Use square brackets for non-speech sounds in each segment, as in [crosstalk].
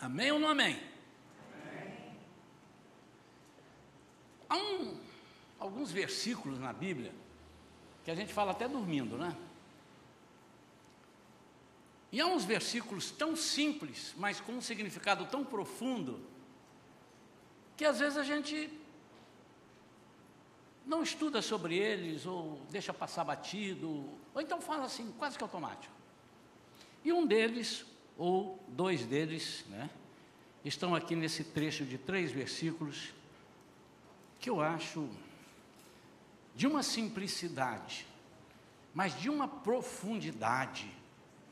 Amém ou não amém? amém. Há um, alguns versículos na Bíblia que a gente fala até dormindo, né? E há uns versículos tão simples, mas com um significado tão profundo, que às vezes a gente não estuda sobre eles, ou deixa passar batido, ou então fala assim, quase que automático. E um deles, ou dois deles, né, estão aqui nesse trecho de três versículos, que eu acho de uma simplicidade, mas de uma profundidade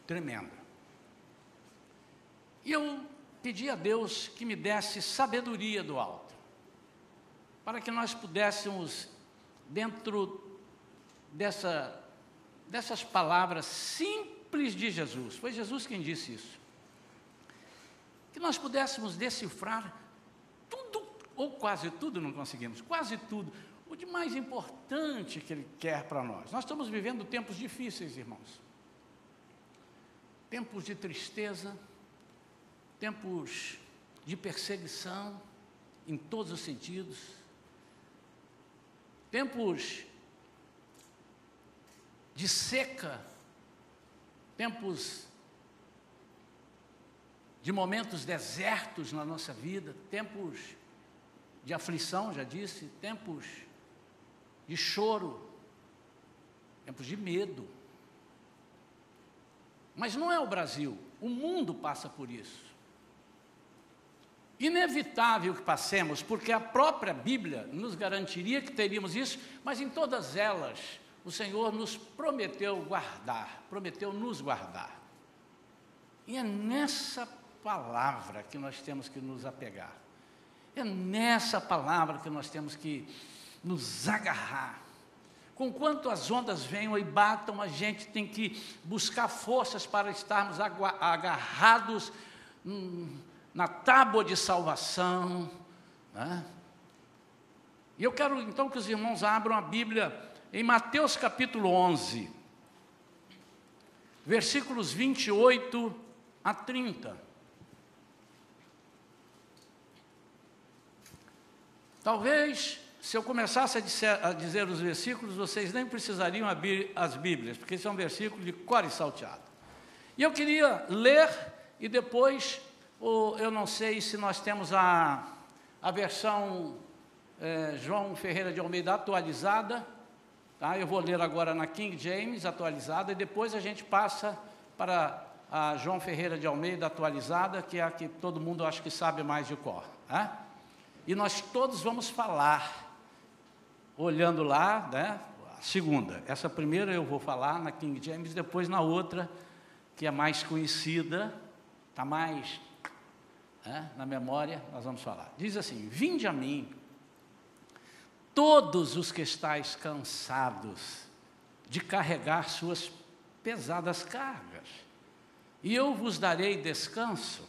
tremenda. E eu pedi a Deus que me desse sabedoria do alto, para que nós pudéssemos, dentro dessa, dessas palavras simples de Jesus, foi Jesus quem disse isso, que nós pudéssemos decifrar tudo, ou quase tudo, não conseguimos, quase tudo, o de mais importante que Ele quer para nós. Nós estamos vivendo tempos difíceis, irmãos. Tempos de tristeza, tempos de perseguição em todos os sentidos, tempos de seca, tempos de momentos desertos na nossa vida, tempos de aflição, já disse, tempos de choro, tempos de medo. Mas não é o Brasil, o mundo passa por isso. Inevitável que passemos, porque a própria Bíblia nos garantiria que teríamos isso, mas em todas elas o Senhor nos prometeu guardar, prometeu nos guardar. E é nessa palavra que nós temos que nos apegar. É nessa palavra que nós temos que nos agarrar. Conquanto as ondas venham e batam, a gente tem que buscar forças para estarmos agarrados na tábua de salvação. Né? E eu quero então que os irmãos abram a Bíblia em Mateus capítulo 11, versículos 28 a 30. Talvez se eu começasse a dizer, a dizer, os versículos, vocês nem precisariam abrir as Bíblias, porque esse é um versículo de core salteado. E eu queria ler e depois, ou, eu não sei se nós temos a, a versão é, João Ferreira de Almeida atualizada, tá? eu vou ler agora na King James atualizada e depois a gente passa para a João Ferreira de Almeida atualizada, que é a que todo mundo acho que sabe mais de cor. Tá? E nós todos vamos falar olhando lá, né, a segunda. Essa primeira eu vou falar na King James, depois na outra, que é mais conhecida, está mais na memória, nós vamos falar. Diz assim: Vinde a mim, todos os que estáis cansados de carregar suas pesadas cargas, e eu vos darei descanso.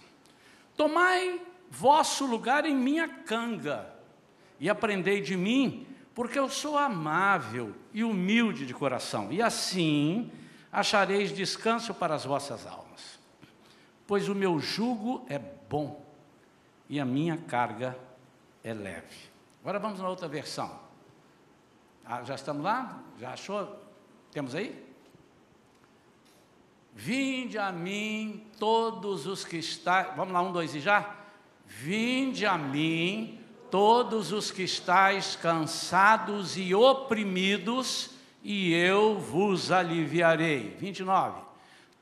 Tomai vosso lugar em minha canga, e aprendei de mim, porque eu sou amável e humilde de coração, e assim achareis descanso para as vossas almas. Pois o meu jugo é bom e a minha carga é leve. Agora vamos na outra versão. Ah, já estamos lá? Já achou? Temos aí? Vinde a mim todos os que estão. Vamos lá, um, dois e já? Vinde a mim todos os que estáis cansados e oprimidos, e eu vos aliviarei. 29.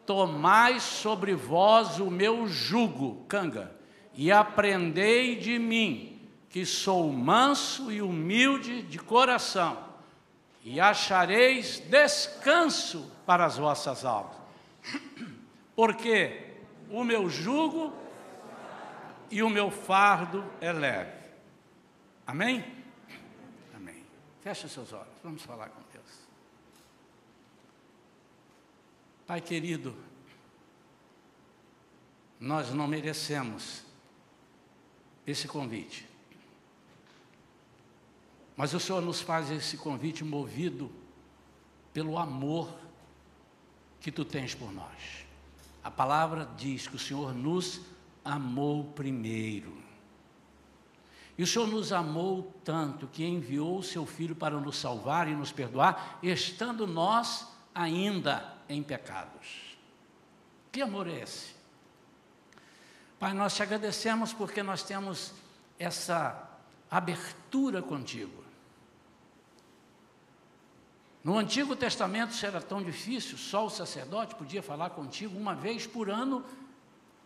Tomai sobre vós o meu jugo, canga, e aprendei de mim, que sou manso e humilde de coração, e achareis descanso para as vossas almas. Porque o meu jugo e o meu fardo é leve. Amém? Amém. Feche seus olhos, vamos falar com Deus. Pai querido, nós não merecemos esse convite. Mas o Senhor nos faz esse convite movido pelo amor que tu tens por nós. A palavra diz que o Senhor nos amou primeiro. E o Senhor nos amou tanto que enviou o seu Filho para nos salvar e nos perdoar, estando nós ainda em pecados. Que amor é esse? Pai, nós te agradecemos porque nós temos essa abertura contigo. No Antigo Testamento isso era tão difícil, só o sacerdote podia falar contigo uma vez por ano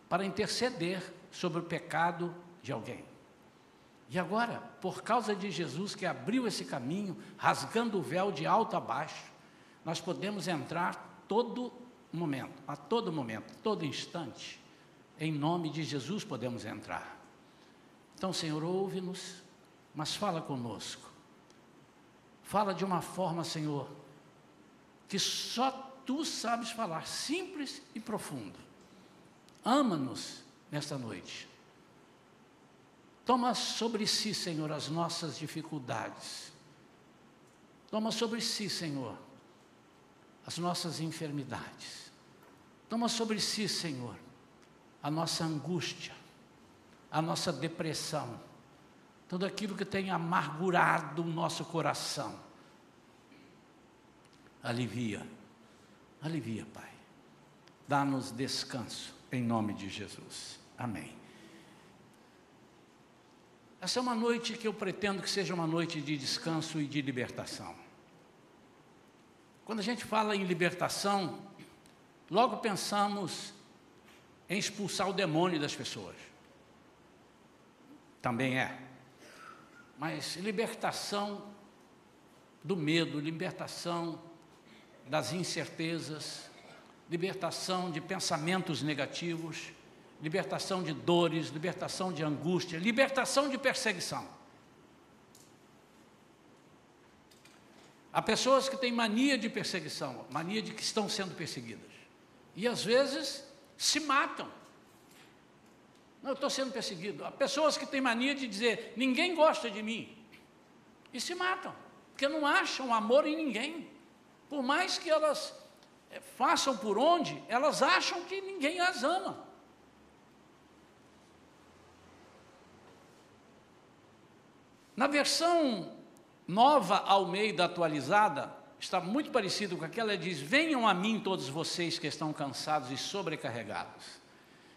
para interceder sobre o pecado de alguém. E agora, por causa de Jesus que abriu esse caminho, rasgando o véu de alto a baixo, nós podemos entrar todo momento, a todo momento, todo instante. Em nome de Jesus podemos entrar. Então, Senhor, ouve-nos, mas fala conosco. Fala de uma forma, Senhor, que só tu sabes falar, simples e profundo. Ama-nos nesta noite. Toma sobre si, Senhor, as nossas dificuldades. Toma sobre si, Senhor, as nossas enfermidades. Toma sobre si, Senhor, a nossa angústia, a nossa depressão tudo aquilo que tem amargurado o nosso coração. Alivia, alivia, Pai. Dá-nos descanso, em nome de Jesus. Amém. Essa é uma noite que eu pretendo que seja uma noite de descanso e de libertação. Quando a gente fala em libertação, logo pensamos em expulsar o demônio das pessoas. Também é mas libertação do medo, libertação das incertezas, libertação de pensamentos negativos, libertação de dores, libertação de angústia, libertação de perseguição. Há pessoas que têm mania de perseguição, mania de que estão sendo perseguidas. E às vezes se matam não, eu estou sendo perseguido. Há pessoas que têm mania de dizer, ninguém gosta de mim. E se matam, porque não acham amor em ninguém. Por mais que elas eh, façam por onde, elas acham que ninguém as ama. Na versão nova Almeida atualizada, está muito parecido com aquela que diz: Venham a mim todos vocês que estão cansados e sobrecarregados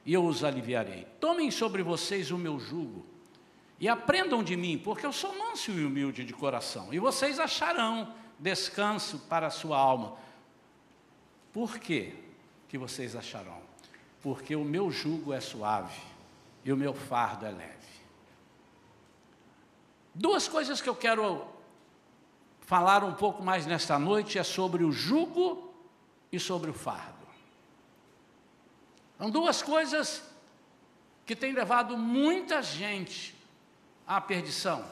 e eu os aliviarei. Tomem sobre vocês o meu jugo e aprendam de mim, porque eu sou manso e humilde de coração, e vocês acharão descanso para a sua alma. Por quê que vocês acharão? Porque o meu jugo é suave e o meu fardo é leve. Duas coisas que eu quero falar um pouco mais nesta noite é sobre o jugo e sobre o fardo. São duas coisas que têm levado muita gente à perdição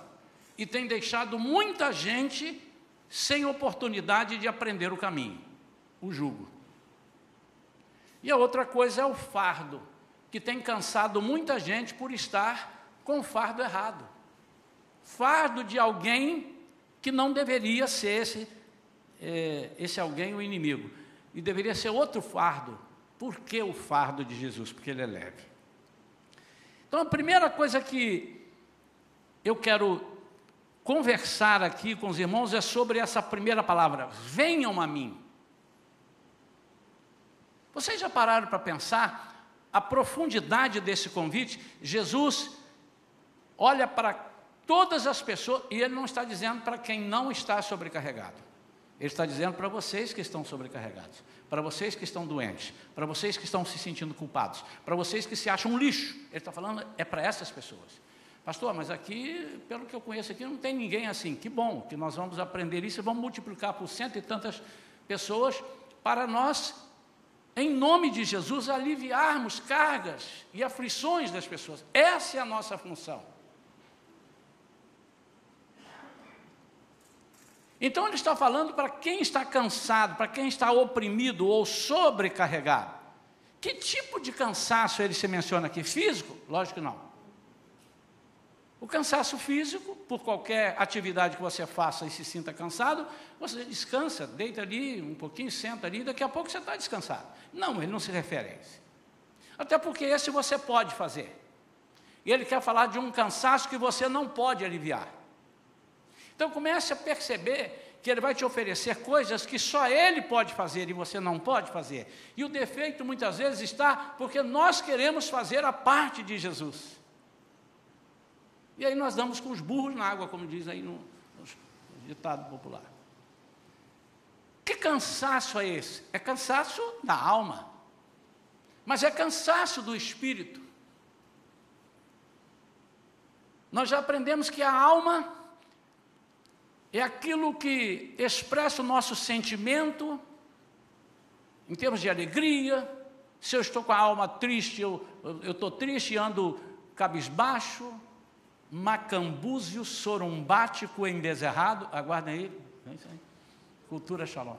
e têm deixado muita gente sem oportunidade de aprender o caminho, o jugo. E a outra coisa é o fardo, que tem cansado muita gente por estar com o fardo errado. Fardo de alguém que não deveria ser esse, é, esse alguém o inimigo, e deveria ser outro fardo, por que o fardo de Jesus? Porque ele é leve. Então, a primeira coisa que eu quero conversar aqui com os irmãos é sobre essa primeira palavra: venham a mim. Vocês já pararam para pensar a profundidade desse convite? Jesus olha para todas as pessoas e ele não está dizendo para quem não está sobrecarregado. Ele está dizendo para vocês que estão sobrecarregados, para vocês que estão doentes, para vocês que estão se sentindo culpados, para vocês que se acham um lixo. Ele está falando, é para essas pessoas. Pastor, mas aqui, pelo que eu conheço aqui, não tem ninguém assim. Que bom que nós vamos aprender isso e vamos multiplicar por cento e tantas pessoas para nós, em nome de Jesus, aliviarmos cargas e aflições das pessoas. Essa é a nossa função. Então ele está falando para quem está cansado, para quem está oprimido ou sobrecarregado. Que tipo de cansaço ele se menciona aqui? Físico? Lógico que não. O cansaço físico, por qualquer atividade que você faça e se sinta cansado, você descansa, deita ali um pouquinho, senta ali, daqui a pouco você está descansado. Não, ele não se refere a isso. Até porque esse você pode fazer. E ele quer falar de um cansaço que você não pode aliviar. Então comece a perceber que ele vai te oferecer coisas que só ele pode fazer e você não pode fazer. E o defeito muitas vezes está porque nós queremos fazer a parte de Jesus. E aí nós damos com os burros na água, como diz aí no, no ditado popular. Que cansaço é esse? É cansaço da alma, mas é cansaço do espírito. Nós já aprendemos que a alma é aquilo que expressa o nosso sentimento, em termos de alegria. Se eu estou com a alma triste, eu estou triste e ando cabisbaixo, macambúzio, sorumbático, endeserrado. Aguardem aí. É. Cultura Shalom.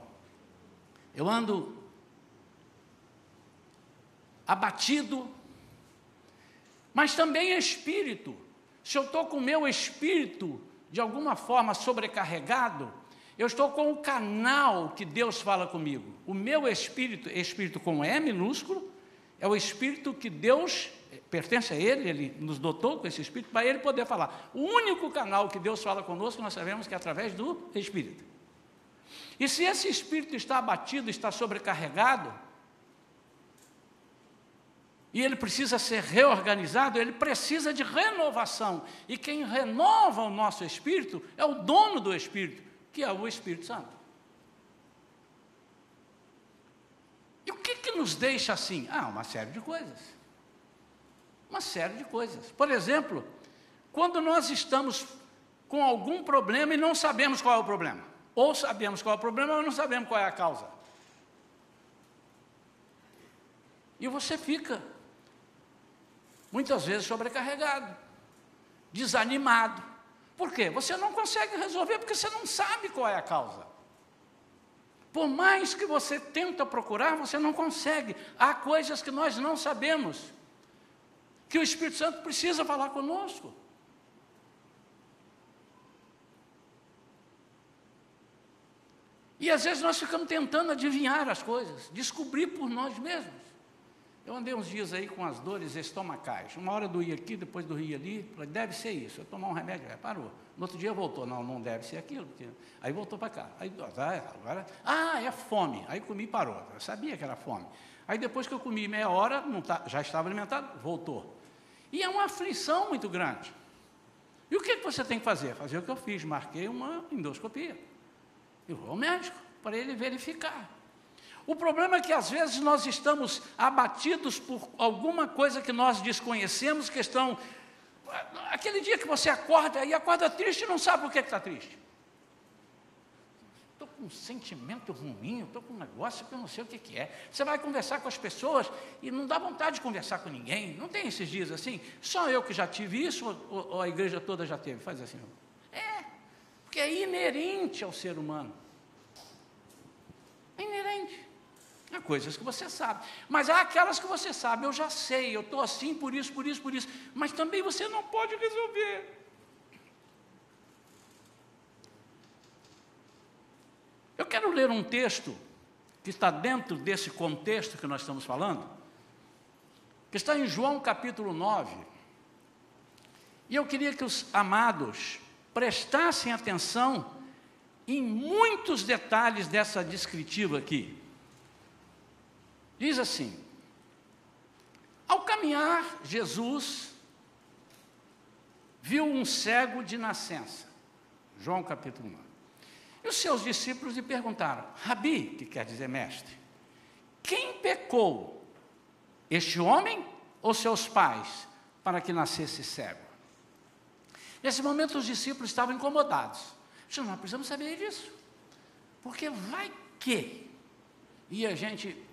Eu ando abatido, mas também espírito. Se eu estou com o meu espírito de alguma forma sobrecarregado, eu estou com o canal que Deus fala comigo. O meu espírito, espírito com E minúsculo, é o espírito que Deus pertence a Ele, Ele nos dotou com esse espírito para Ele poder falar. O único canal que Deus fala conosco, nós sabemos que é através do espírito. E se esse espírito está abatido, está sobrecarregado, e ele precisa ser reorganizado, ele precisa de renovação. E quem renova o nosso espírito é o dono do espírito, que é o Espírito Santo. E o que, que nos deixa assim? Ah, uma série de coisas. Uma série de coisas. Por exemplo, quando nós estamos com algum problema e não sabemos qual é o problema. Ou sabemos qual é o problema, mas não sabemos qual é a causa. E você fica muitas vezes sobrecarregado, desanimado. Por quê? Você não consegue resolver porque você não sabe qual é a causa. Por mais que você tenta procurar, você não consegue. Há coisas que nós não sabemos, que o Espírito Santo precisa falar conosco. E às vezes nós ficamos tentando adivinhar as coisas, descobrir por nós mesmos. Eu andei uns dias aí com as dores estomacais. Uma hora doía aqui, depois doía ali. Falei, deve ser isso. Eu tomar um remédio, é, parou. No outro dia voltou, não, não deve ser aquilo. Aí voltou para cá. Aí, agora, ah, é fome. Aí comi e parou. Eu sabia que era fome. Aí depois que eu comi meia hora, não tá, já estava alimentado, voltou. E é uma aflição muito grande. E o que, que você tem que fazer? Fazer o que eu fiz, marquei uma endoscopia. Eu vou ao médico para ele verificar. O problema é que às vezes nós estamos abatidos por alguma coisa que nós desconhecemos, questão. Aquele dia que você acorda e acorda triste e não sabe por que está triste. Estou com um sentimento ruim, estou com um negócio que eu não sei o que, que, é. Você vai conversar com as pessoas e não dá vontade de conversar com ninguém. Não tem esses dias assim? Só eu que já tive isso ou, ou a igreja toda já teve? Faz assim. É, porque é inerente ao ser humano. É inerente. Há coisas que você sabe, mas há aquelas que você sabe, eu já sei, eu estou assim por isso, por isso, por isso, mas também você não pode resolver. Eu quero ler um texto que está dentro desse contexto que nós estamos falando, que está em João capítulo 9. E eu queria que os amados prestassem atenção em muitos detalhes dessa descritiva aqui. Diz assim: Ao caminhar, Jesus viu um cego de nascença. João capítulo 9. E os seus discípulos lhe perguntaram: Rabi, que quer dizer mestre, quem pecou? Este homem ou seus pais, para que nascesse cego? Nesse momento, os discípulos estavam incomodados. Nós precisamos saber disso. Porque vai que. E a gente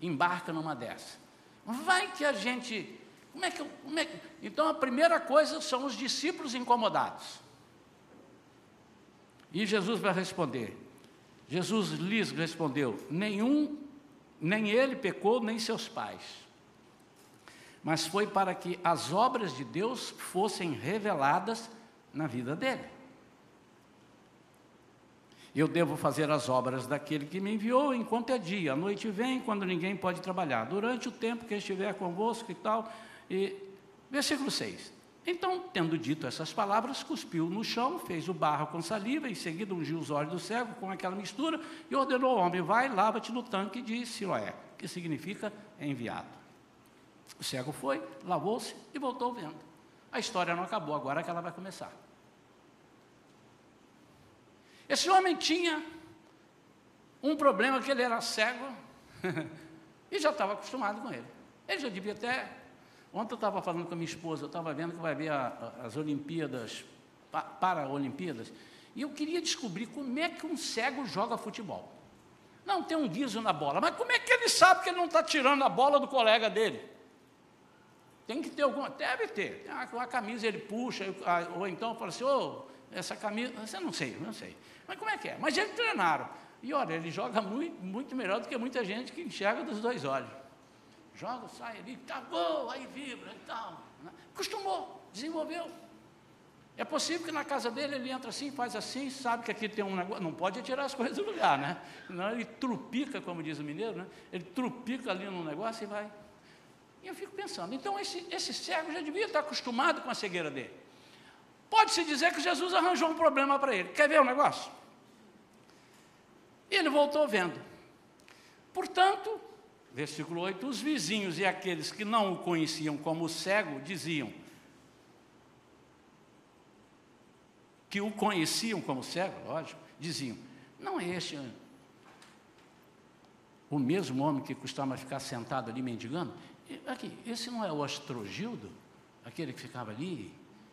embarca numa dessa. Vai que a gente. Como é que, como é que, então a primeira coisa são os discípulos incomodados. E Jesus vai responder. Jesus lhes respondeu: nenhum, nem ele pecou, nem seus pais. Mas foi para que as obras de Deus fossem reveladas na vida dele. Eu devo fazer as obras daquele que me enviou enquanto é dia. A noite vem quando ninguém pode trabalhar. Durante o tempo que estiver convosco e tal. E, versículo 6. Então, tendo dito essas palavras, cuspiu no chão, fez o barro com saliva, em seguida ungiu os olhos do cego com aquela mistura e ordenou ao homem: Vai, lava-te no tanque de Siloé, que significa enviado. O cego foi, lavou-se e voltou vendo. A história não acabou, agora é que ela vai começar. Esse homem tinha um problema que ele era cego [laughs] e já estava acostumado com ele. Ele já devia até. Ontem eu estava falando com a minha esposa, eu estava vendo que vai a, a, as Olimpíadas, pa, para Olimpíadas, e eu queria descobrir como é que um cego joga futebol. Não tem um guiso na bola, mas como é que ele sabe que ele não está tirando a bola do colega dele? Tem que ter alguma, deve ter. Tem uma, uma camisa ele puxa, ou então fala assim, ô, oh, essa camisa, eu não sei, não sei. Mas como é que é? Mas eles treinaram. E olha, ele joga muito, muito melhor do que muita gente que enxerga dos dois olhos. Joga, sai ali, tá bom, aí vibra e tal. Né? Acostumou, desenvolveu. É possível que na casa dele ele entra assim, faz assim, sabe que aqui tem um negócio, não pode tirar as [laughs] coisas do lugar, né? Não, ele trupica, como diz o mineiro, né? Ele trupica ali no negócio e vai. E eu fico pensando, então esse, esse cego já devia estar acostumado com a cegueira dele. Pode-se dizer que Jesus arranjou um problema para ele. Quer ver o negócio? E ele voltou vendo. Portanto, versículo 8: os vizinhos e aqueles que não o conheciam como cego diziam que o conheciam como cego, lógico, diziam: não é este o mesmo homem que costuma ficar sentado ali mendigando? Aqui, esse não é o Astrogildo, aquele que ficava ali,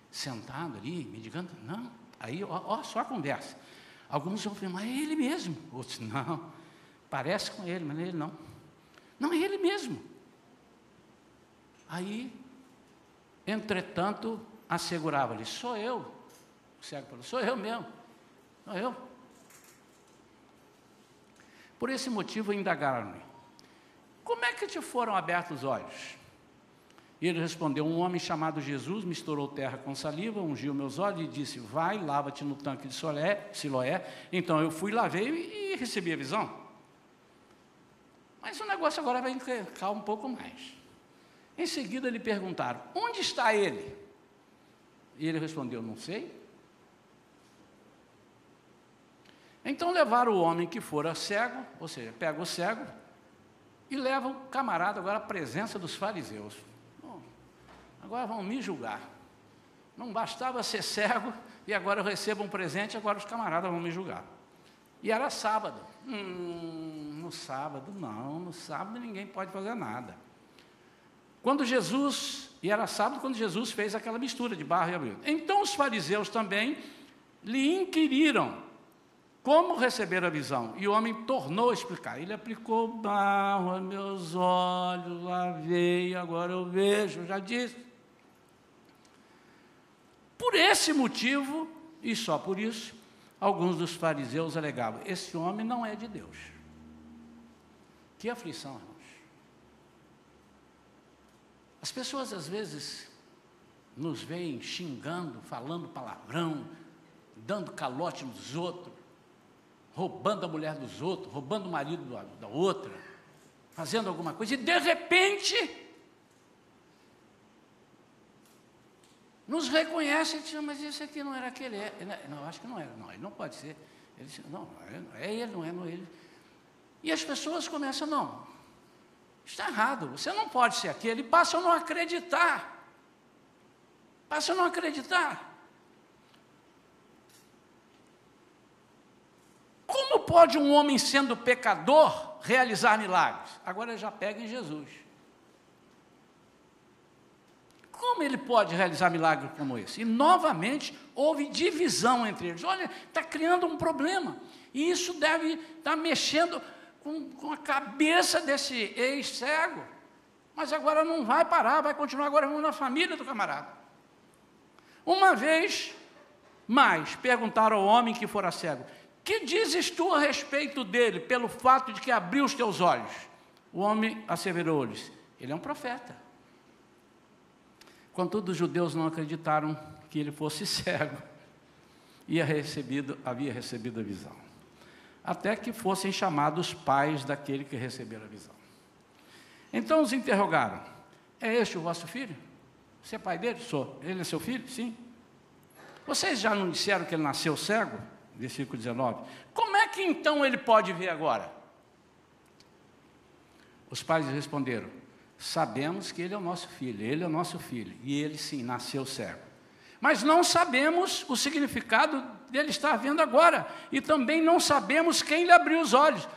sentado ali, mendigando? Não. Aí, ó, ó só a conversa. Alguns vão afirmar, é ele mesmo. Outros, não, parece com ele, mas é ele não. Não é ele mesmo. Aí, entretanto, assegurava-lhe, sou eu. O cego falou, sou eu mesmo. Sou eu. Por esse motivo indagaram-lhe, como é que te foram abertos os olhos? E ele respondeu: Um homem chamado Jesus misturou terra com saliva, ungiu meus olhos e disse: Vai, lava-te no tanque de Solé, Siloé. Então eu fui, lavei e recebi a visão. Mas o negócio agora vai ficar um pouco mais. Em seguida lhe perguntaram: Onde está ele? E ele respondeu: Não sei. Então levaram o homem que fora cego, ou seja, pega o cego e leva o camarada agora à presença dos fariseus agora vão me julgar. Não bastava ser cego e agora eu recebo um presente, agora os camaradas vão me julgar. E era sábado. Hum, no sábado, não, no sábado ninguém pode fazer nada. Quando Jesus, e era sábado quando Jesus fez aquela mistura de barro e abril. Então os fariseus também lhe inquiriram como receber a visão. E o homem tornou a explicar. Ele aplicou barro a meus olhos, lavei, agora eu vejo, já disse. Por esse motivo, e só por isso, alguns dos fariseus alegavam: esse homem não é de Deus. Que aflição, irmãos. As pessoas às vezes nos veem xingando, falando palavrão, dando calote nos outros, roubando a mulher dos outros, roubando o marido da outra, fazendo alguma coisa, e de repente nos reconhece e diz, mas esse aqui não era aquele. É, não, acho que não era. Não, ele não pode ser. Ele diz, não, é ele, não é, não é ele. E as pessoas começam, não, está errado, você não pode ser aquele, passam a não acreditar. Passam a não acreditar. Como pode um homem sendo pecador realizar milagres? Agora já pega em Jesus. Como ele pode realizar milagre como esse? E novamente houve divisão entre eles. Olha, está criando um problema. E isso deve estar tá mexendo com, com, a cabeça desse ex-cego. Mas agora não vai parar, vai continuar agora na família do camarada. Uma vez mais perguntaram ao homem que fora cego: Que dizes tu a respeito dele, pelo fato de que abriu os teus olhos? O homem asseverou-lhes: Ele é um profeta. Contudo, os judeus não acreditaram que ele fosse [laughs] cego e recebido, havia recebido a visão. até que fossem chamados pais daquele que recebera a visão. Então os interrogaram: É este o vosso filho? Você é pai dele? Sou. Ele é seu filho? Sim. Vocês já não disseram que ele nasceu cego? Versículo 19. Como é que então ele pode ver agora? Os pais responderam: Sabemos que ele é o nosso filho, ele é o nosso filho, e ele sim nasceu cego. Mas não sabemos o significado dele estar vendo agora, e também não sabemos quem lhe abriu os olhos.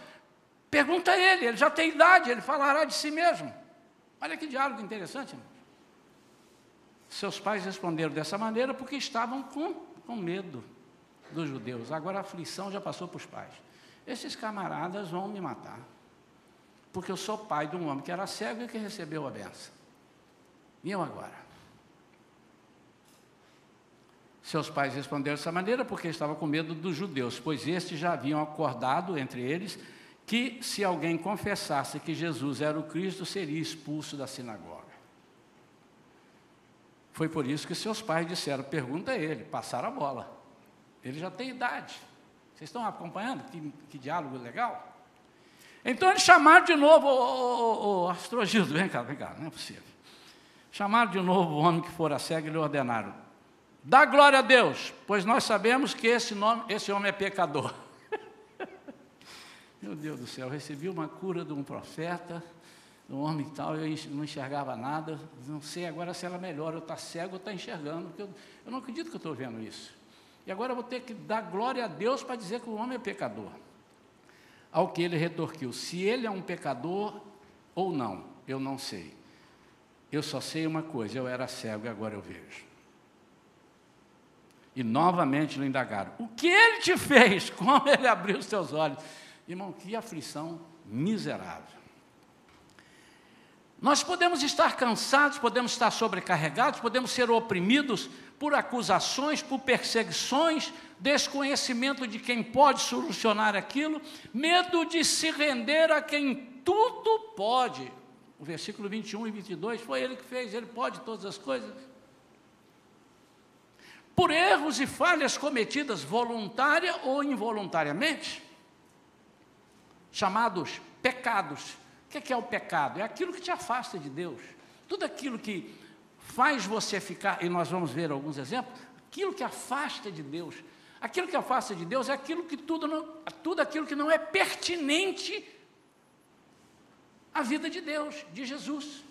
Pergunta a ele, ele já tem idade, ele falará de si mesmo. Olha que diálogo interessante. Seus pais responderam dessa maneira porque estavam com, com medo dos judeus. Agora a aflição já passou para os pais. Esses camaradas vão me matar. Porque eu sou pai de um homem que era cego e que recebeu a benção. E eu agora? Seus pais responderam dessa maneira porque estavam com medo dos judeus, pois estes já haviam acordado entre eles que se alguém confessasse que Jesus era o Cristo, seria expulso da sinagoga. Foi por isso que seus pais disseram: pergunta a ele, passaram a bola. Ele já tem idade. Vocês estão acompanhando? Que, que diálogo legal? Então eles chamaram de novo o, o, Astrogildo, vem cá, vem cá, não é possível. Chamaram de novo o homem que fora cego e lhe ordenaram: dá glória a Deus, pois nós sabemos que esse, nome, esse homem é pecador. [laughs] Meu Deus do céu, recebi uma cura de um profeta, de um homem e tal, eu não enxergava nada, não sei agora se ela melhora, eu estou cego ou está enxergando, porque eu, eu não acredito que eu estou vendo isso. E agora eu vou ter que dar glória a Deus para dizer que o homem é pecador. Ao que ele retorquiu: se ele é um pecador ou não, eu não sei. Eu só sei uma coisa: eu era cego e agora eu vejo. E novamente lhe indagaram: o que ele te fez? [laughs] Como ele abriu os teus olhos? Irmão, que aflição miserável. Nós podemos estar cansados, podemos estar sobrecarregados, podemos ser oprimidos por acusações, por perseguições, desconhecimento de quem pode solucionar aquilo, medo de se render a quem tudo pode. O versículo 21 e 22 foi ele que fez, ele pode todas as coisas. Por erros e falhas cometidas voluntária ou involuntariamente, chamados pecados o é que é o pecado? É aquilo que te afasta de Deus. Tudo aquilo que faz você ficar, e nós vamos ver alguns exemplos, aquilo que afasta de Deus. Aquilo que afasta de Deus é aquilo que tudo, não, tudo aquilo que não é pertinente à vida de Deus, de Jesus.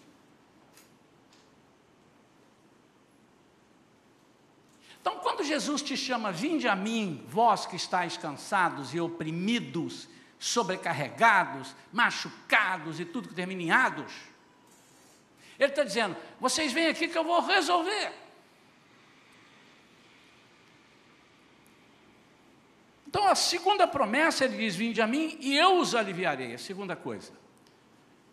Então, quando Jesus te chama, vinde a mim, vós que estáis cansados e oprimidos, sobrecarregados, machucados e tudo que terminados. Ele está dizendo: vocês vêm aqui que eu vou resolver. Então, a segunda promessa, ele diz: Vinde a mim e eu os aliviarei. A segunda coisa.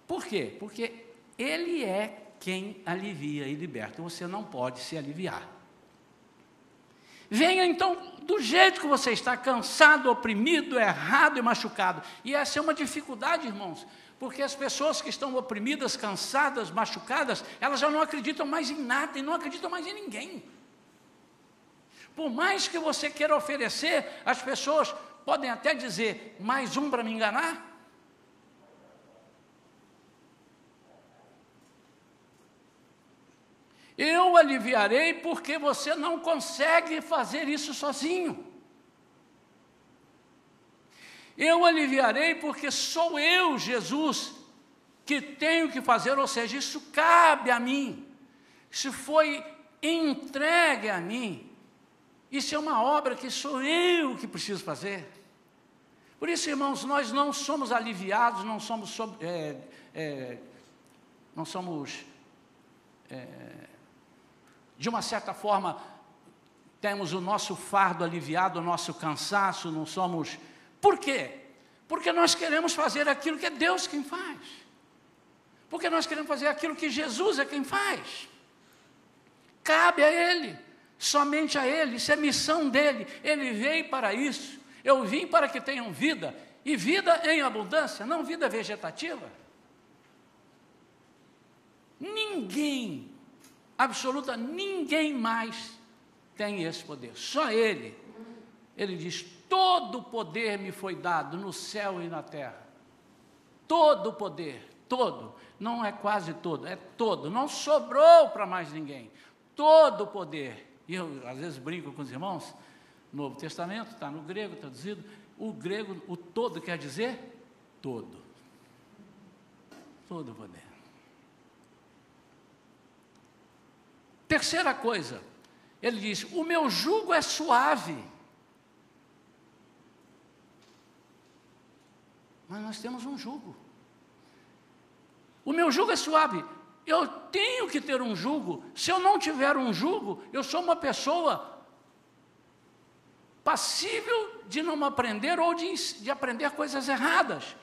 Por quê? Porque ele é quem alivia e liberta. Você não pode se aliviar. Venha então do jeito que você está, cansado, oprimido, errado e machucado. E essa é uma dificuldade, irmãos, porque as pessoas que estão oprimidas, cansadas, machucadas, elas já não acreditam mais em nada e não acreditam mais em ninguém. Por mais que você queira oferecer, as pessoas podem até dizer: mais um para me enganar. Eu aliviarei porque você não consegue fazer isso sozinho. Eu aliviarei porque sou eu, Jesus, que tenho que fazer, ou seja, isso cabe a mim. Isso foi entregue a mim. Isso é uma obra que sou eu que preciso fazer. Por isso, irmãos, nós não somos aliviados, não somos, é, é, não somos é, de uma certa forma, temos o nosso fardo aliviado, o nosso cansaço, não somos. Por quê? Porque nós queremos fazer aquilo que é Deus quem faz. Porque nós queremos fazer aquilo que Jesus é quem faz. Cabe a Ele, somente a Ele, isso é missão dele. Ele veio para isso. Eu vim para que tenham vida, e vida em abundância, não vida vegetativa. Ninguém absoluta, ninguém mais tem esse poder, só Ele. ele diz: Todo poder me foi dado no céu e na terra. Todo poder, todo. Não é quase todo, é todo. Não sobrou para mais ninguém. Todo poder. E eu às vezes brinco com os irmãos. Novo Testamento está no grego traduzido. O grego, o todo quer dizer todo. Todo poder. Terceira coisa, ele diz: O meu jugo é suave. Mas nós temos um jugo. O meu jugo é suave. Eu tenho que ter um jugo. Se eu não tiver um jugo, eu sou uma pessoa passível de não aprender ou de, de aprender coisas erradas.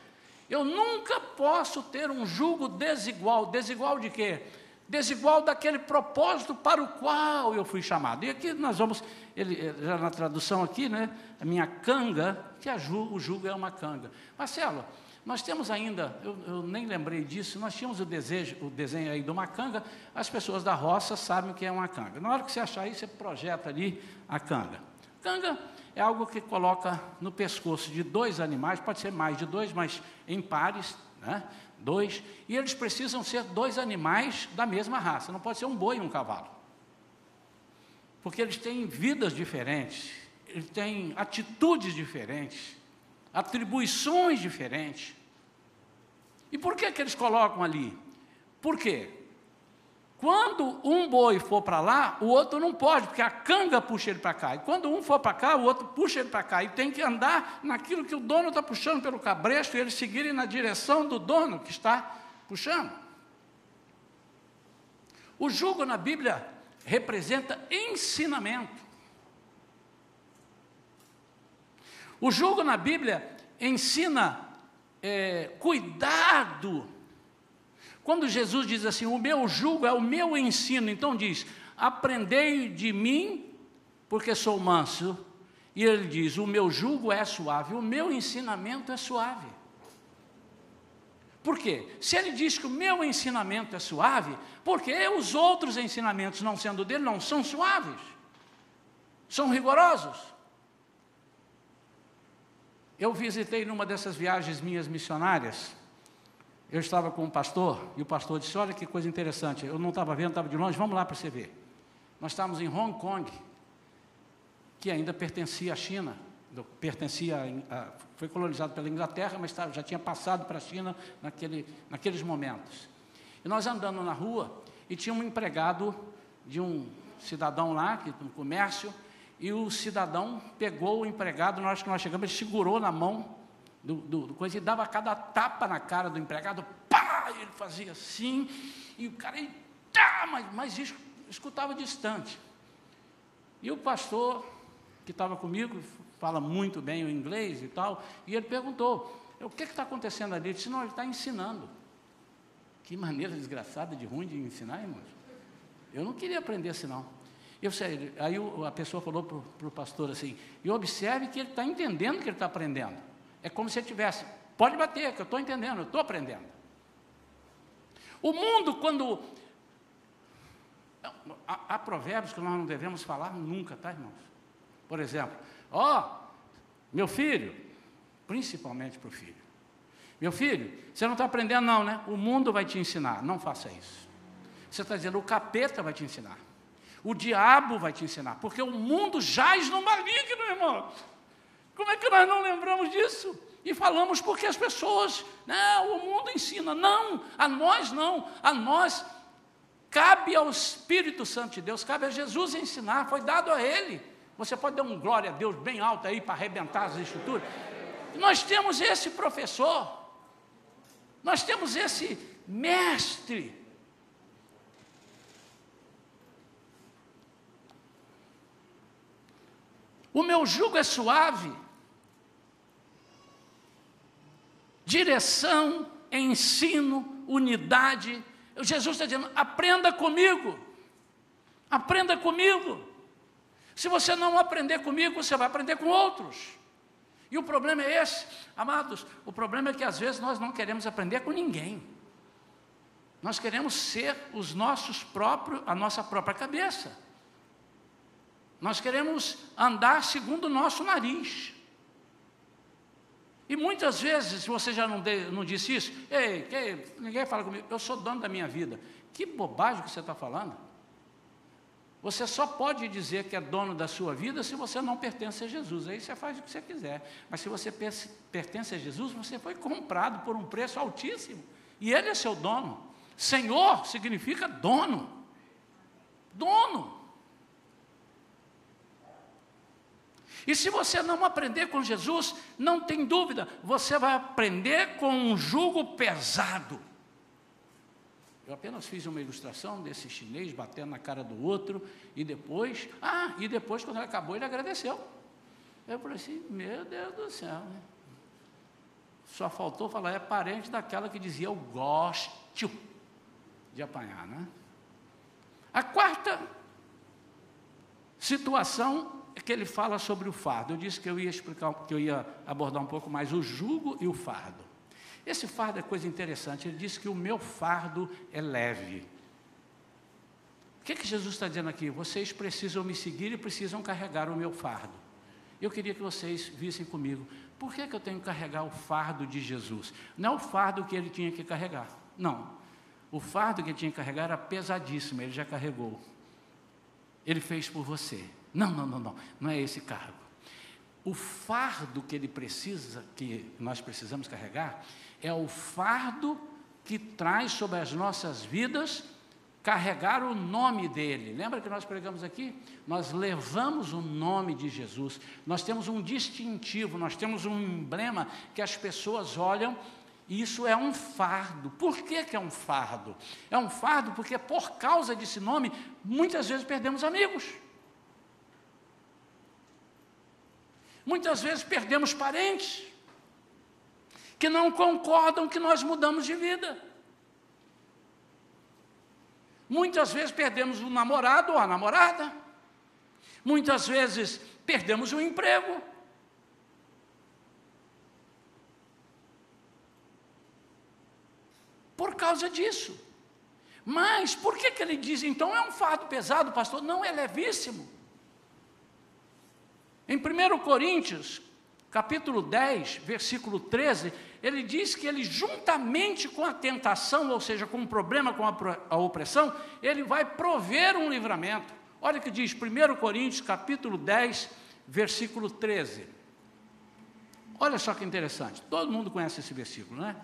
Eu nunca posso ter um jugo desigual. Desigual de quê? Desigual daquele propósito para o qual eu fui chamado. E aqui nós vamos, ele, já na tradução aqui, né? A minha canga, que a jugo, o jugo é uma canga. Marcelo, nós temos ainda, eu, eu, nem lembrei disso, nós tínhamos o, desejo, o desenho aí de uma canga, as pessoas da roça sabem o que é uma canga. Na hora que você achar isso, você projeta ali a canga. Canga é algo que coloca no pescoço de dois animais, pode ser mais de dois, mas em pares, né? Dois, e eles precisam ser dois animais da mesma raça, não pode ser um boi e um cavalo. Porque eles têm vidas diferentes, eles têm atitudes diferentes, atribuições diferentes. E por que, que eles colocam ali? Por quê? Quando um boi for para lá, o outro não pode, porque a canga puxa ele para cá. E quando um for para cá, o outro puxa ele para cá. E tem que andar naquilo que o dono está puxando pelo cabresto e eles seguirem na direção do dono que está puxando. O jugo na Bíblia representa ensinamento. O jugo na Bíblia ensina é, cuidado. Quando Jesus diz assim, o meu jugo é o meu ensino, então diz, aprendei de mim, porque sou manso. E ele diz, o meu jugo é suave, o meu ensinamento é suave. Por quê? Se ele diz que o meu ensinamento é suave, porque os outros ensinamentos, não sendo dele, não são suaves, são rigorosos. Eu visitei numa dessas viagens minhas missionárias, eu estava com um pastor, e o pastor disse: Olha que coisa interessante, eu não estava vendo, estava de longe, vamos lá para você ver. Nós estávamos em Hong Kong, que ainda pertencia à China, pertencia a, foi colonizado pela Inglaterra, mas já tinha passado para a China naquele, naqueles momentos. E nós andando na rua, e tinha um empregado de um cidadão lá, que, no comércio, e o cidadão pegou o empregado, na hora que nós chegamos, ele segurou na mão do, do, coisa e dava cada tapa na cara do empregado, pá! Ele fazia assim, e o cara, e, tá, mas, mas escutava distante. E o pastor, que estava comigo, fala muito bem o inglês e tal, e ele perguntou: o que está acontecendo ali? Ele disse: não, ele está ensinando. Que maneira desgraçada de ruim de ensinar, irmãos. Eu não queria aprender assim, não. Eu aí a pessoa falou para o pastor assim, e observe que ele está entendendo que ele está aprendendo. É como se ele tivesse, pode bater, que eu estou entendendo, eu estou aprendendo. O mundo, quando. Há, há, provérbios que nós não devemos falar nunca, tá, irmãos? Por exemplo, ó, oh, meu filho, principalmente para o filho. Meu filho, você não está aprendendo, não, né? O mundo vai te ensinar, não faça isso. Você está dizendo, o capeta vai te ensinar. O diabo vai te ensinar, porque o mundo jaz no maligno, irmão. Como é que nós não lembramos disso? E falamos porque as pessoas, não, o mundo ensina. Não, a nós não, a nós cabe ao Espírito Santo de Deus, cabe a Jesus ensinar, foi dado a Ele. Você pode dar um glória a Deus bem alto aí para arrebentar as escrituras. Nós temos esse professor, nós temos esse mestre O meu jugo é suave. Direção, ensino, unidade. Jesus está dizendo: aprenda comigo. Aprenda comigo. Se você não aprender comigo, você vai aprender com outros. E o problema é esse, amados. O problema é que às vezes nós não queremos aprender com ninguém. Nós queremos ser os nossos próprios, a nossa própria cabeça. nós queremos andar segundo o nosso nariz. E muitas vezes, você já não, de, não disse isso? Ei, que, ninguém fala comigo, eu sou dono da minha vida. Que bobagem que você está falando. Você só pode dizer que é dono da sua vida se você não pertence a Jesus. Aí você faz o que você quiser. Mas se você pertence a Jesus, você foi comprado por um preço altíssimo. E Ele é seu dono. Senhor significa dono. Dono. E se você não aprender com Jesus, não tem dúvida, você vai aprender com um jugo pesado. Eu apenas fiz uma ilustração desse chinês batendo na cara do outro, e depois, ah, e depois, quando ele acabou, ele agradeceu. Eu falei assim: meu Deus do céu, né? Só faltou falar, é parente daquela que dizia eu gosto de apanhar, né? A quarta situação é que ele fala sobre o fardo. Eu disse que eu ia explicar, que eu ia abordar um pouco mais o jugo e o fardo. Esse fardo é coisa interessante. Ele diz que o meu fardo é leve. O que, que Jesus está dizendo aqui? Vocês precisam me seguir e precisam carregar o meu fardo. Eu queria que vocês vissem comigo. Por que, que eu tenho que carregar o fardo de Jesus? Não é o fardo que ele tinha que carregar. Não. O fardo que ele tinha que carregar era pesadíssimo, ele já carregou. Ele fez por você. Não, não, não, não. Não é esse cargo. O fardo que ele precisa, que nós precisamos carregar, é o fardo que traz sobre as nossas vidas carregar o nome dele. Lembra que nós pregamos aqui? Nós levamos o nome de Jesus. Nós temos um distintivo, nós temos um emblema que as pessoas olham isso é um fardo. Por que, que é um fardo? É um fardo porque por causa desse nome, muitas vezes perdemos amigos. Muitas vezes perdemos parentes que não concordam que nós mudamos de vida. Muitas vezes perdemos o namorado ou a namorada. Muitas vezes perdemos o emprego. Por causa disso. Mas por que, que ele diz então é um fardo pesado, pastor? Não, é levíssimo. Em 1 Coríntios, capítulo 10, versículo 13, ele diz que ele, juntamente com a tentação, ou seja, com o problema, com a, opressão, ele vai prover um livramento. Olha o que diz 1 Coríntios, capítulo 10, versículo 13. Olha só que interessante, todo mundo conhece esse versículo, não é?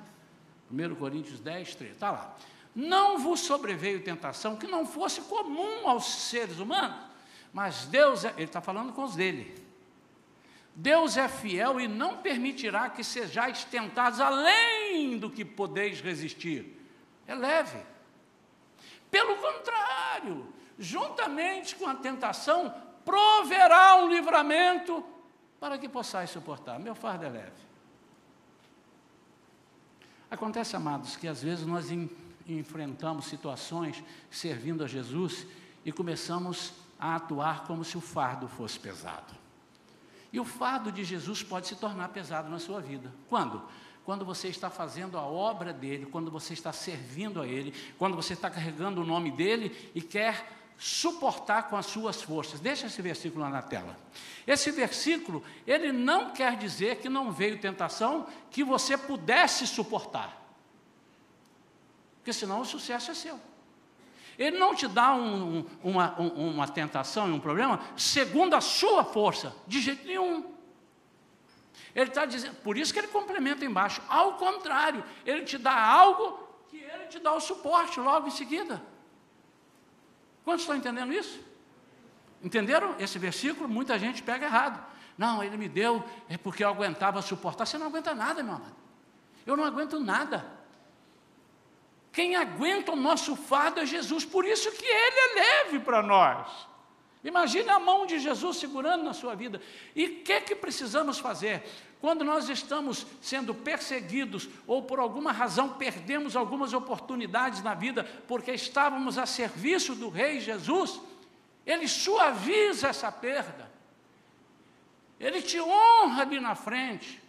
1 Coríntios 10, 13, está lá. Não vos sobreveio tentação que não fosse comum aos seres humanos, mas Deus, é, ele está falando com os dele, Deus é fiel e não permitirá que sejais tentados além do que podeis resistir. É leve. Pelo contrário, juntamente com a tentação, proverá um livramento para que possais suportar. Meu fardo é leve. Acontece, amados, que às vezes nós enfrentamos situações servindo a Jesus e começamos a atuar como se o fardo fosse pesado. E o fardo de Jesus pode se tornar pesado na sua vida. Quando? Quando você está fazendo a obra dele, quando você está servindo a ele, quando você está carregando o nome dele e quer suportar com as suas forças. Deixa esse versículo lá na tela. Esse versículo, ele não quer dizer que não veio tentação que você pudesse suportar. Porque senão o sucesso é seu. Ele não te dá um, uma, um, uma tentação e um problema segundo a sua força, de jeito nenhum. Ele está dizendo, por isso que ele complementa embaixo. Ao contrário, ele te dá algo que ele te dá o suporte logo em seguida. Quantos estão entendendo isso? Entenderam esse versículo? Muita gente pega errado. Não, ele me deu, é porque eu aguentava suportar. Você não aguenta nada, meu amado. Eu não aguento nada. Quem aguenta o nosso fardo é Jesus, por isso que Ele é leve para nós. Imagine a mão de Jesus segurando na sua vida. E o que, que precisamos fazer? Quando nós estamos sendo perseguidos ou por alguma razão perdemos algumas oportunidades na vida porque estávamos a serviço do Rei Jesus, Ele suaviza essa perda. Ele te honra ali na frente.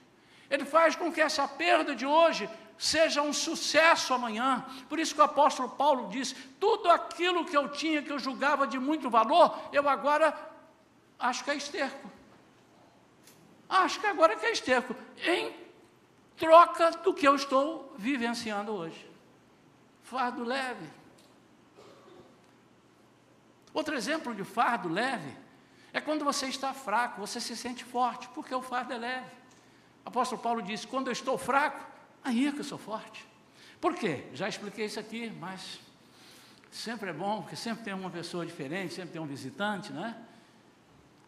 Ele faz com que essa perda de hoje seja um sucesso amanhã. Por isso que o apóstolo Paulo diz: tudo aquilo que eu tinha, que eu julgava de muito valor, eu agora acho que é esterco. Acho que agora que é esterco. Em troca do que eu estou vivenciando hoje. Fardo leve. Outro exemplo de fardo leve é quando você está fraco, você se sente forte, porque o fardo é leve. O apóstolo Paulo disse: quando eu estou fraco, aí é que eu sou forte. Por quê? Já expliquei isso aqui, mas sempre é bom, porque sempre tem uma pessoa diferente, sempre tem um visitante, né?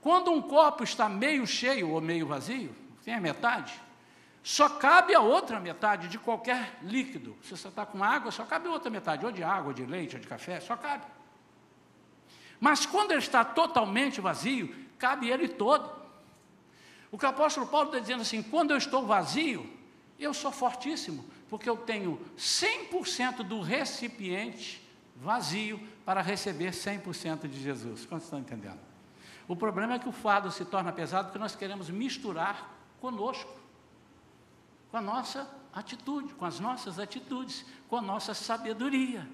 Quando um copo está meio cheio ou meio vazio, tem a metade, só cabe a outra metade de qualquer líquido. Se você está com água, só cabe a outra metade, ou de água, ou de leite, ou de café, só cabe. Mas quando ele está totalmente vazio, cabe ele todo. O que o apóstolo Paulo está dizendo assim: quando eu estou vazio, eu sou fortíssimo, porque eu tenho 100% do recipiente vazio para receber 100% de Jesus. Quantos estão entendendo? O problema é que o fardo se torna pesado porque nós queremos misturar conosco, com a nossa atitude, com as nossas atitudes, com a nossa sabedoria.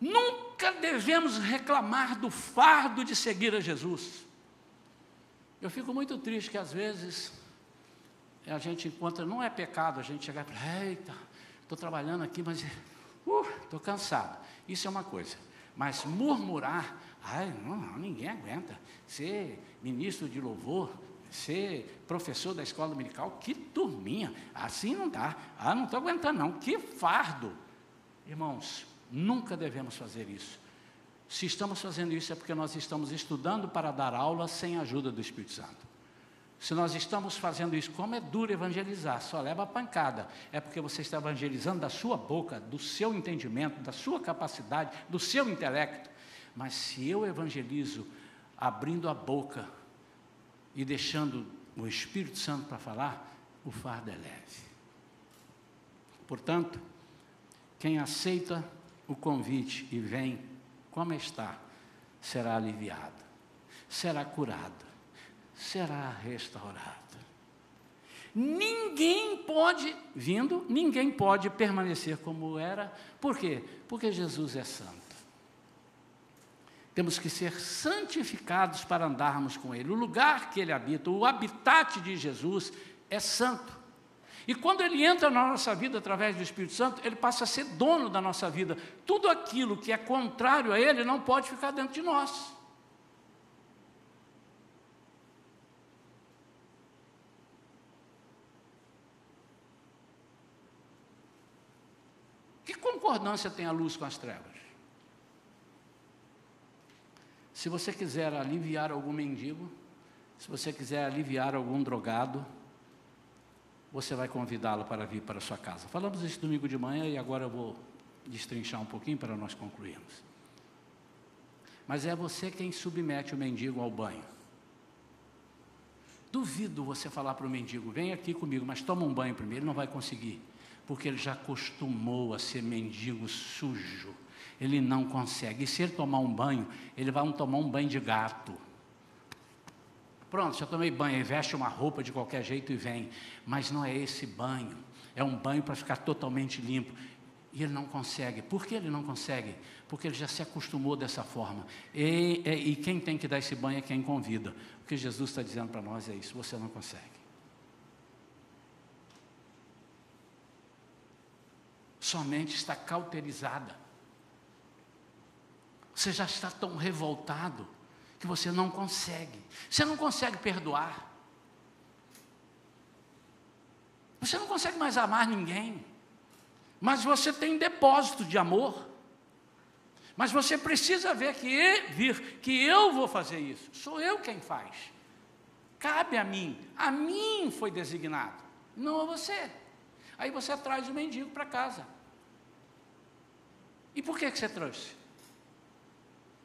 Nunca devemos reclamar do fardo de seguir a Jesus. Eu fico muito triste que às vezes a gente encontra, não é pecado a gente chegar e falar, eita, estou trabalhando aqui, mas estou uh, cansado. Isso é uma coisa. Mas murmurar Ai, não, ninguém aguenta. Ser ministro de louvor, ser professor da escola dominical, que turminha. Assim não dá. Ah, não estou aguentando, não. Que fardo. Irmãos, nunca devemos fazer isso. Se estamos fazendo isso é porque nós estamos estudando para dar aula sem a ajuda do Espírito Santo. Se nós estamos fazendo isso, como é duro evangelizar, só leva pancada. É porque você está evangelizando da sua boca, do seu entendimento, da sua capacidade, do seu intelecto. Mas se eu evangelizo abrindo a boca e deixando o Espírito Santo para falar, o fardo é leve. Portanto, quem aceita o convite e vem como está, será aliviado, será curado, será restaurado. Ninguém pode, vindo, ninguém pode permanecer como era, por quê? Porque Jesus é santo. Temos que ser santificados para andarmos com Ele. O lugar que Ele habita, o habitat de Jesus é santo. E quando Ele entra na nossa vida através do Espírito Santo, Ele passa a ser dono da nossa vida. Tudo aquilo que é contrário a Ele não pode ficar dentro de nós. Que concordância tem a luz com as trevas? Se você quiser aliviar algum mendigo, se você quiser aliviar algum drogado, você vai convidá-lo para vir para a sua casa. Falamos isso domingo de manhã e agora eu vou destrinchar um pouquinho para nós concluirmos. Mas é você quem submete o mendigo ao banho. Duvido você falar para o mendigo, vem aqui comigo, mas toma um banho primeiro, ele não vai conseguir, porque ele já acostumou a ser mendigo sujo ele não consegue. E se ele tomar um banho, ele vai tomar um banho de gato. Pronto, já tomei banho, ele veste uma roupa de qualquer jeito e vem. Mas não é esse banho. É um banho para ficar totalmente limpo. E ele não consegue. Por que ele não consegue? Porque ele já se acostumou dessa forma. E, e, e quem tem que dar esse banho é quem convida. O que Jesus está dizendo para nós é isso: você não consegue. Sua mente está cauterizada. Você já está tão revoltado que você não consegue. Você não consegue perdoar. Você não consegue mais amar ninguém. Mas você tem depósito de amor. Mas você precisa ver que vir que eu vou fazer isso. Sou eu quem faz. Cabe a mim. A mim foi designado, não a você. Aí você traz o mendigo para casa. E por que, que você trouxe?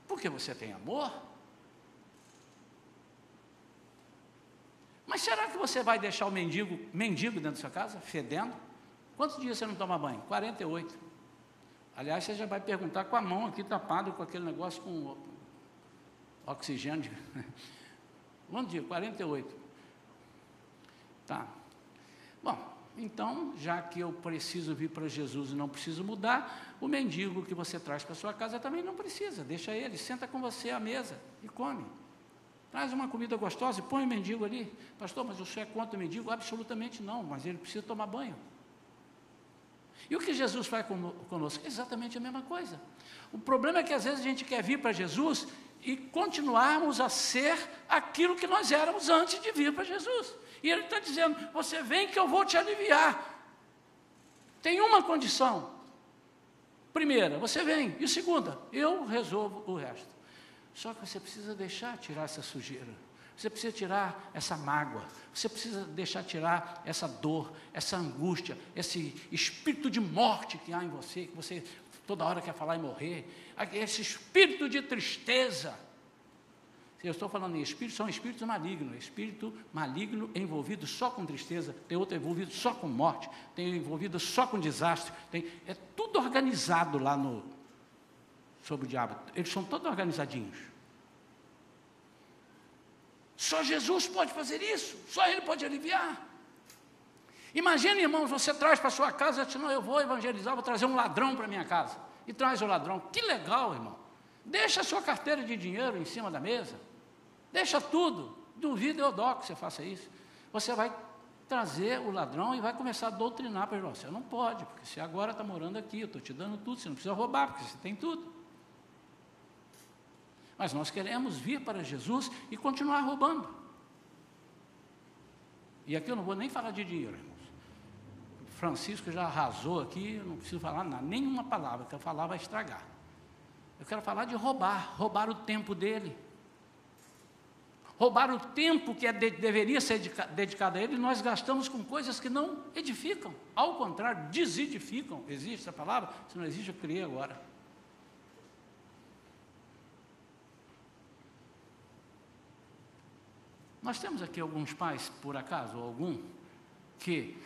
Porque você tem amor. Mas será que você vai deixar o mendigo, mendigo dentro da sua casa, fedendo? Quantos dias você não toma banho? 48. Aliás, você já vai perguntar com a mão aqui tapada com aquele negócio com oxigênio. [laughs] Quantos dias? 48. Tá. Bom, então, já que eu preciso vir para Jesus e não preciso mudar, o mendigo que você traz para sua casa também não precisa, deixa ele, senta com você à mesa e come. Traz uma comida gostosa e põe o mendigo ali. Pastor, mas o senhor é contra o mendigo? Absolutamente não, mas ele precisa tomar banho. E o que Jesus faz conosco? Exatamente a mesma coisa. O problema é que às vezes a gente quer vir para Jesus e continuarmos a ser aquilo que nós éramos antes de vir para Jesus. E Ele está dizendo: Você vem que eu vou te aliviar. Tem uma condição. Primeira, você vem. E segunda, eu resolvo o resto. Só que você precisa deixar tirar essa sujeira. Você precisa tirar essa mágoa. Você precisa deixar tirar essa dor, essa angústia, esse espírito de morte que há em você, que você toda hora quer falar em morrer. Esse espírito de tristeza. Eu estou falando em espírito, são espíritos malignos. Espírito maligno envolvido só com tristeza, tem outro envolvido só com morte, tem envolvido só com desastre. Tem, é tudo organizado lá no, sobre o diabo. Eles são todos organizadinhos. Só Jesus pode fazer isso, só Ele pode aliviar. Imagine, irmãos, você traz para sua casa, diz, não, eu vou evangelizar, vou trazer um ladrão para minha casa. E traz o ladrão. Que legal, irmão. Deixa a sua carteira de dinheiro em cima da mesa. Deixa tudo. Duvido eu dó que você faça isso. Você vai trazer o ladrão e vai começar a doutrinar para ele. Você não pode, porque você agora está morando aqui, eu estou te dando tudo, você não precisa roubar, porque você tem tudo. Mas nós queremos vir para Jesus e continuar roubando. E aqui eu não vou nem falar de dinheiro, irmãos. Francisco já arrasou aqui, eu não preciso falar nada, nenhuma palavra, que eu falar vai estragar. Eu quero falar de roubar, roubar o tempo dele. Roubar o tempo que é de, deveria ser dedicado a ele, nós gastamos com coisas que não edificam. Ao contrário, desedificam. Existe essa palavra? Se não existe, eu criei agora. Nós temos aqui alguns pais, por acaso, ou algum, que,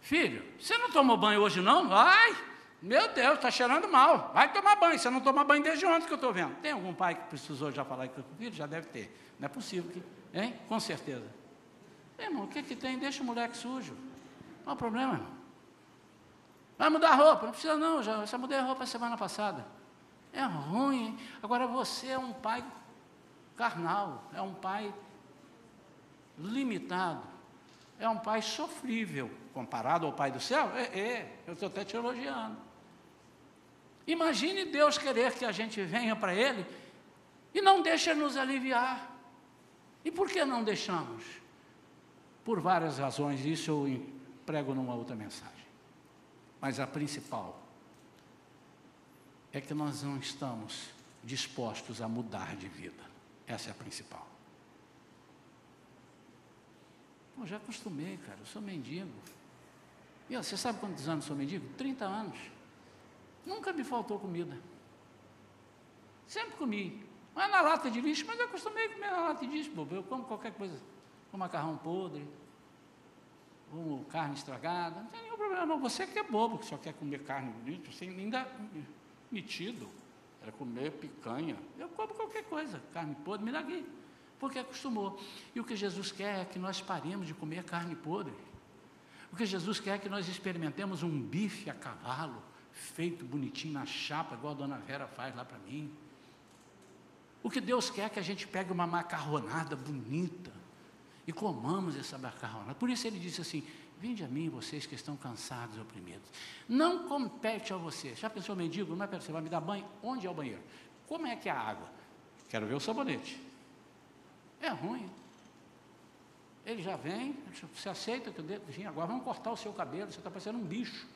filho, você não tomou banho hoje não? Vai, meu Deus, está cheirando mal, vai tomar banho, você não toma banho desde ontem que eu estou vendo. Tem algum pai que precisou já falar com o filho? Já deve ter, não é possível, que, hein? Com certeza. Irmão, o que que tem? Deixa o moleque sujo, não há problema, irmão. Vai mudar a roupa? Não precisa não, já, já mudei a roupa semana passada. É ruim. Agora você é um pai carnal, é um pai limitado. É um pai sofrível, comparado ao pai do céu? É, é eu estou até te elogiando. Imagine Deus querer que a gente venha para Ele e não deixe nos aliviar. E por que não deixamos? Por várias razões, isso eu prego numa outra mensagem. Mas a principal é que nós não estamos dispostos a mudar de vida. Essa é a principal. Pô, já acostumei, cara, eu sou mendigo. E você sabe quantos anos sou mendigo? 30 anos. Nunca me faltou comida. Sempre comi. Mas na lata de lixo, mas eu acostumei a comer na lata de lixo, bobo. Eu como qualquer coisa. Com macarrão podre, ou carne estragada. Não tem nenhum problema, não. Você que é bobo, que só quer comer carne bonita, você ainda metido. É comer picanha. Eu como qualquer coisa, carne podre, me aqui porque acostumou. E o que Jesus quer é que nós paremos de comer carne podre. O que Jesus quer é que nós experimentemos um bife a cavalo, feito bonitinho na chapa, igual a dona Vera faz lá para mim. O que Deus quer é que a gente pegue uma macarronada bonita e comamos essa macarronada. Por isso ele disse assim: Vinde a mim, vocês que estão cansados e oprimidos. Não compete a você. Já pensou, mendigo? Não é para você vai me dar banho? Onde é o banheiro? Como é que é a água? Quero ver o sabonete. É ruim. Ele já vem, você aceita que eu devo, agora vamos cortar o seu cabelo, você está parecendo um bicho.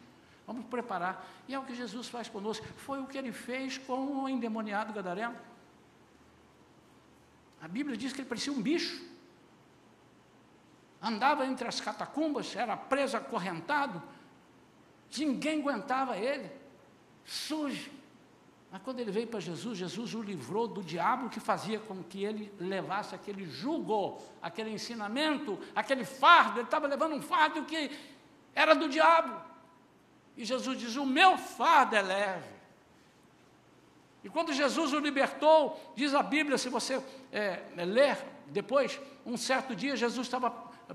Vamos preparar. E é o que Jesus faz conosco. Foi o que ele fez com o endemoniado Gadareno. A Bíblia diz que ele parecia um bicho. Andava entre as catacumbas, era preso acorrentado. Ninguém aguentava ele. Sujo. Mas quando ele veio para Jesus, Jesus o livrou do diabo que fazia com que ele levasse aquele jugo, aquele ensinamento, aquele fardo. Ele estava levando um fardo que era do diabo. E Jesus diz: O meu fardo é leve. E quando Jesus o libertou, diz a Bíblia, se você é, ler depois, um certo dia, Jesus estava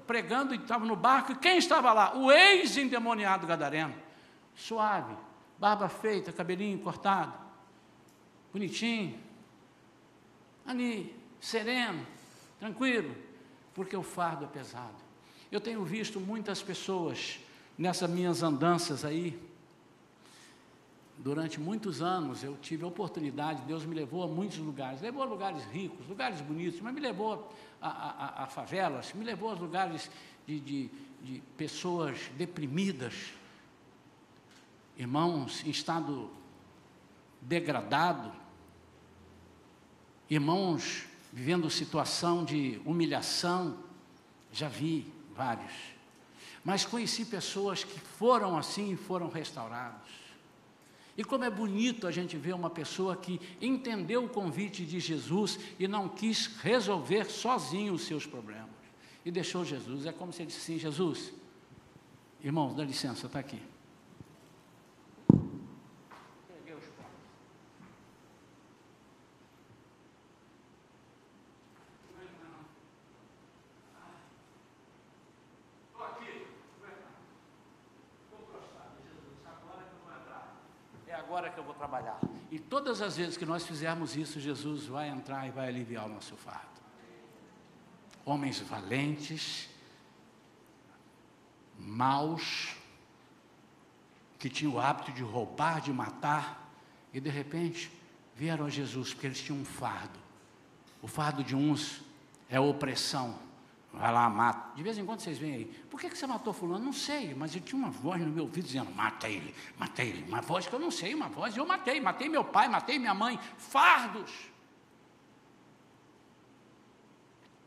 pregando e estava no barco, e quem estava lá? O ex-endemoniado gadareno. Suave, barba feita, cabelinho cortado, bonitinho, ali, sereno, tranquilo, porque o fardo é pesado. Eu tenho visto muitas pessoas nessas minhas andanças aí, durante muitos anos eu tive a oportunidade, Deus me levou a muitos lugares, levou a lugares ricos, lugares bonitos, mas me levou a, a, a favelas, me levou a lugares de, de, de pessoas deprimidas, irmãos em estado degradado, irmãos vivendo situação de humilhação, já vi vários, mas conheci pessoas que foram assim e foram restaurados. E como é bonito a gente ver uma pessoa que entendeu o convite de Jesus e não quis resolver sozinho os seus problemas. E deixou Jesus. É como se ele disse assim: Jesus, irmãos, dá licença, está aqui. trabalhar. E todas as vezes que nós fizermos isso, Jesus vai entrar e vai aliviar o nosso fardo. Homens valentes, maus, que tinham o hábito de roubar, de matar, e de repente vieram a Jesus, porque eles tinham um fardo. O fardo de uns é opressão, Vai lá, mata. De vez em quando vocês vêm aí. Por que, que você matou fulano? Não sei, mas eu tinha uma voz no meu ouvido dizendo, mata ele, mata ele. Uma voz que eu não sei, uma voz. Eu matei, matei meu pai, matei minha mãe. Fardos.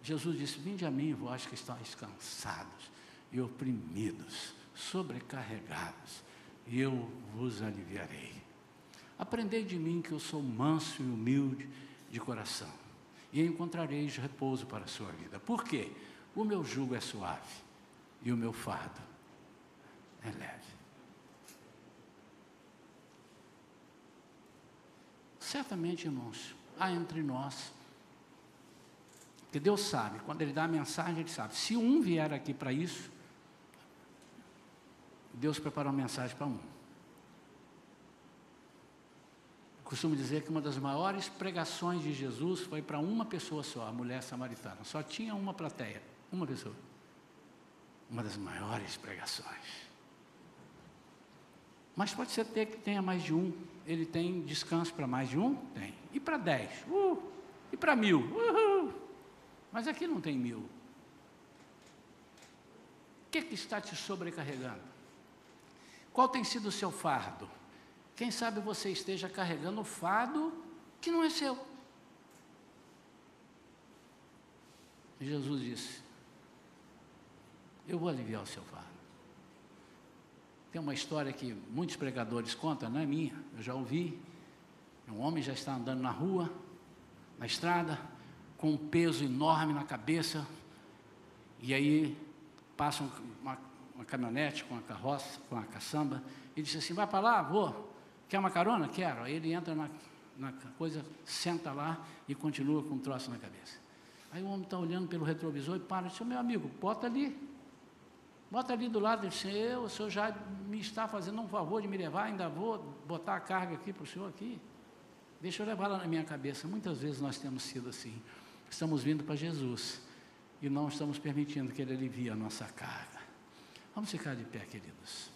Jesus disse, vinde a mim, vós que estáis cansados e oprimidos, sobrecarregados, e eu vos aliviarei. Aprendei de mim que eu sou manso e humilde de coração, e encontrareis repouso para a sua vida. Por quê? O meu jugo é suave e o meu fardo é leve. Certamente, irmãos, há entre nós, que Deus sabe, quando Ele dá a mensagem, Ele sabe. Se um vier aqui para isso, Deus preparou uma mensagem para um. costumo dizer que uma das maiores pregações de Jesus foi para uma pessoa só, a mulher samaritana. Só tinha uma plateia. Uma pessoa. Uma das maiores pregações. Mas pode ser ter que tenha mais de um. Ele tem descanso para mais de um? Tem. E para dez? Uh! E para mil? Uhul! Mas aqui não tem mil. O que, que está te sobrecarregando? Qual tem sido o seu fardo? Quem sabe você esteja carregando o fardo que não é seu. Jesus disse: eu vou aliviar o seu fardo. Tem uma história que muitos pregadores contam, não é minha, eu já ouvi. Um homem já está andando na rua, na estrada, com um peso enorme na cabeça, e aí passa uma, uma caminhonete com a carroça, com a caçamba, e diz assim: vai para lá, vou. Quer uma carona? Quero. Aí ele entra na, na coisa, senta lá e continua com um troço na cabeça. Aí o homem está olhando pelo retrovisor e para diz: meu amigo, bota ali. Bota ali do lado, ele disse, eu, o senhor já me está fazendo um favor de me levar, ainda vou botar a carga aqui para o senhor aqui. Deixa eu levar lá na minha cabeça. Muitas vezes nós temos sido assim. Estamos vindo para Jesus e não estamos permitindo que Ele alivie a nossa carga. Vamos ficar de pé, queridos.